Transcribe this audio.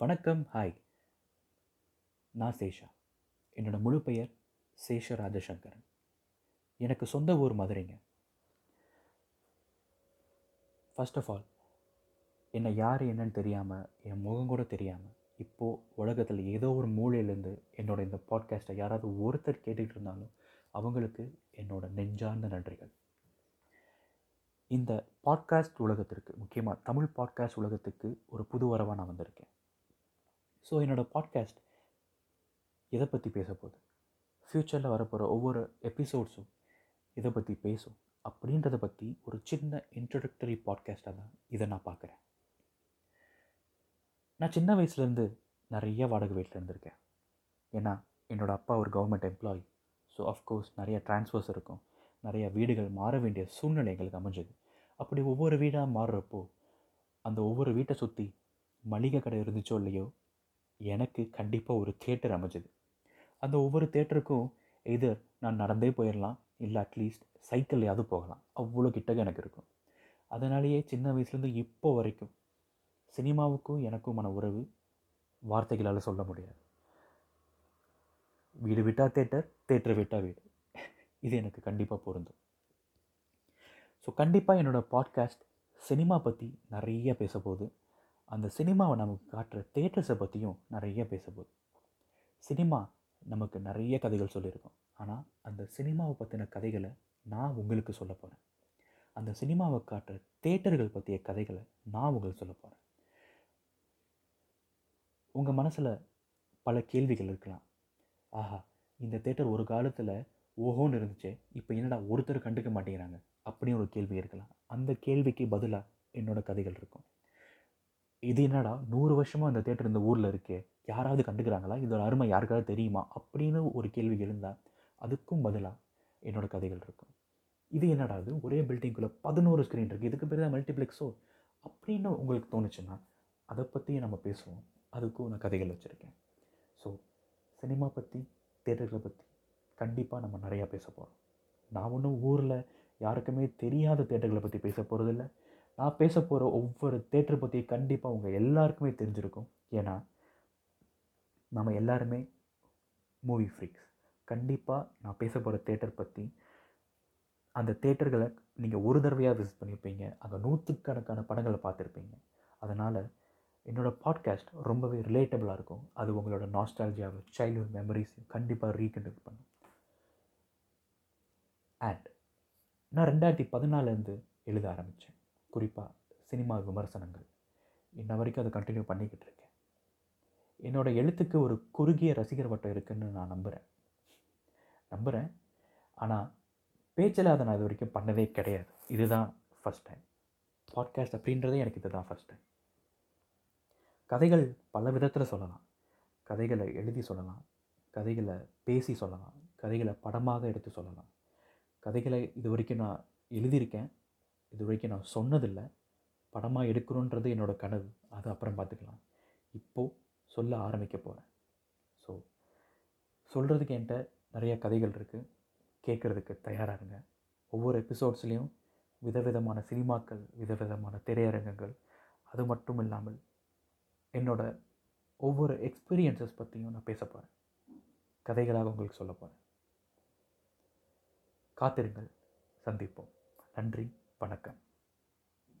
வணக்கம். ஹாய் நான் சேஷா. என்னோடய முழு பெயர் சேஷ ராஜசங்கரன். எனக்கு சொந்த ஊர் மதுரைங்க. ஃபர்ஸ்ட் ஆஃப் ஆல் என்னை யார் என்னன்னு தெரியாமல் என் முகம் கூட தெரியாமல் இப்போது உலகத்தில் ஏதோ ஒரு மூலையிலேருந்து என்னோட இந்த பாட்காஸ்ட்டை யாராவது ஒருத்தர் கேட்டுக்கிட்டு இருந்தாலும் அவங்களுக்கு என்னோட நெஞ்சார்ந்த நன்றிகள். இந்த பாட்காஸ்ட் உலகத்திற்கு முக்கியமாக தமிழ் பாட்காஸ்ட் உலகத்துக்கு ஒரு புது வரவாக நான் வந்திருக்கேன். ஸோ என்னோடய பாட்காஸ்ட் எதை பற்றி பேச போகுது? ஃப்யூச்சரில் வரப்போகிற ஒவ்வொரு எபிசோட்ஸும் இதை பற்றி பேசும்? அப்படின்றத பற்றி ஒரு சின்ன இன்ட்ரடக்டரி பாட்காஸ்ட்டாக தான் இதை நான் பார்க்குறேன். நான் சின்ன வயசுலேருந்து நிறைய வாடகை வீட்டில் இருந்திருக்கேன். ஏன்னா என்னோடய அப்பா ஒரு government employee so of course நிறைய ட்ரான்ஸ்ஃபர்ஸ் இருக்கும். நிறைய வீடுகள் மாற வேண்டிய சூழ்நிலை எங்களுக்கு அமைஞ்சது. அப்படி ஒவ்வொரு வீடாக மாறுறப்போ அந்த ஒவ்வொரு வீட்டை சுற்றி மளிகை கடை இருந்துச்சோ இல்லையோ எனக்கு கண்டிப்பாக ஒரு தேட்டர் அமைஞ்சது. அந்த ஒவ்வொரு தேட்டருக்கும் எதர் நான் நடந்தே போயிடலாம் இல்லை அட்லீஸ்ட் சைக்கிள்லையாவது போகலாம். அவ்வளோ கிட்டக எனக்கு இருக்கும். அதனாலேயே சின்ன வயசுலேருந்து இப்போ வரைக்கும் சினிமாவுக்கும் எனக்குமான உறவு வார்த்தைகளால் சொல்ல முடியாது. வீடு விட்டால் தேட்டர் தேட்டர் விட்டால் வீடு. இது எனக்கு கண்டிப்பாக பொருந்தும். ஸோ கண்டிப்பாக என்னோடய பாட்காஸ்ட் சினிமா பற்றி நிறைய பேச போகுது அந்த சினிமாவை நமக்கு காட்டுற தேட்டர்ஸை பற்றியும் நிறைய பேச போகுது சினிமா நமக்கு நிறைய கதைகள் சொல்லியிருக்கோம். ஆனால் அந்த சினிமாவை பற்றின கதைகளை நான் உங்களுக்கு சொல்ல போகிறேன் அந்த சினிமாவை காட்டுற தேட்டர்கள் பற்றிய கதைகளை நான் உங்களுக்கு சொல்ல போகிறேன் உங்கள் மனசில் பல கேள்விகள் இருக்கலாம். ஆஹா இந்த தேட்டர் ஒரு காலத்தில் ஓஹோன்னு இருந்துச்சு இப்போ என்னடா ஒருத்தர் கண்டுக்க மாட்டேங்கிறாங்க? அப்படின்னு ஒரு கேள்வி இருக்கலாம். அந்த கேள்விக்கு பதிலாக என்னோடய கதைகள் இருக்கும். இது என்னடா? நூறு வருஷமாக இந்த தேட்டர் இந்த ஊரில் இருக்கே. யாராவது கண்டுக்கிறாங்களா? இதோட அருமை யாருக்காவது தெரியுமா? அப்படின்னு ஒரு கேள்வி எழுந்தால் அதுக்கும் பதிலாக என்னோடய கதைகள் இருக்கும். இது என்னடா அது ஒரே பில்டிங்குள்ளே பதினோரு ஸ்க்ரீன் இருக்குது இதுக்கு பேர் தான் மல்டிப்ளெக்ஸோ அப்படின்னு உங்களுக்கு தோணுச்சுன்னா அதை பற்றியும் நம்ம பேசுவோம். அதுக்கும் நான் கதைகள் வச்சுருக்கேன். ஸோ சினிமா பற்றி தேட்டர்களை பற்றி கண்டிப்பாக நம்ம நிறையா பேச போகிறோம் நான் ஒன்றும் ஊரில் யாருக்குமே தெரியாத தேட்டர்களை பற்றி பேச போகிறதில்ல நான் பேச போகிற ஒவ்வொரு தேட்டரை பற்றி கண்டிப்பாக உங்கள் எல்லாருக்குமே தெரிஞ்சிருக்கும். ஏன்னா நம்ம எல்லாருமே மூவி ஃப்ரீக்ஸ் கண்டிப்பாக நான் பேச போகிற தேட்டர் பற்றி அந்த தேட்டர்களை நீங்கள் ஒரு தடவையாக விசிட் பண்ணியிருப்பீங்க அங்கே நூற்றுக்கணக்கான படங்களை பார்த்துருப்பீங்க. அதனால் என்னோடய பாட்காஸ்ட் ரொம்பவே ரிலேட்டபிளாக இருக்கும். அது உங்களோட நாஸ்டாலஜியாகவும் சைல்ட்ஹுட் மெமரிஸ் கண்டிப்பாக ரீகண்டக்ட் பண்ணும். அண்ட் நான் ரெண்டாயிரத்தி பதினாலேருந்து எழுத ஆரம்பித்தேன் குறிப்பாக சினிமா விமர்சனங்கள். இன்ன வரைக்கும் அதை கண்டினியூ பண்ணிக்கிட்டு இருக்கேன். என்னோடய எழுத்துக்கு ஒரு குறுகிய ரசிகர் வட்டம் இருக்குதுன்னு நான் நம்புகிறேன் நம்புகிறேன் ஆனால் பேச்சில் அதை நான் இது வரைக்கும் பண்ணதே கிடையாது. இதுதான் ஃபஸ்ட் டைம் பாட்காஸ்ட் அப்படின்றதே எனக்கு இது தான் ஃபஸ்ட் டைம் கதைகள் பல விதத்தில் சொல்லலாம். கதைகளை எழுதி சொல்லலாம். கதைகளை பேசி சொல்லலாம். கதைகளை படமாக எடுத்து சொல்லலாம். கதைகளை இது வரைக்கும் நான் எழுதியிருக்கேன். இது வரைக்கும் நான் சொன்னதில்லை. படமாக எடுக்கணுன்றது என்னோடய கனவு. அது அப்புறம் பார்த்துக்கலாம். இப்போது சொல்ல ஆரம்பிக்க போகிறேன் ஸோ சொல்கிறதுக்கு என்கிட்ட நிறைய கதைகள் இருக்குது கேட்குறதுக்கு தயாராக இருங்க ஒவ்வொரு எபிசோட்ஸ்லேயும் விதவிதமான சினிமாக்கள் விதவிதமான திரையரங்கங்கள் அது மட்டும் இல்லாமல் என்னோடய ஒவ்வொரு எக்ஸ்பீரியன்ஸஸ் பற்றியும் நான் பேச போகிறேன் கதைகளாக உங்களுக்கு சொல்ல போகிறேன் காத்திருங்கள். சந்திப்போம். நன்றி. வணக்கம்.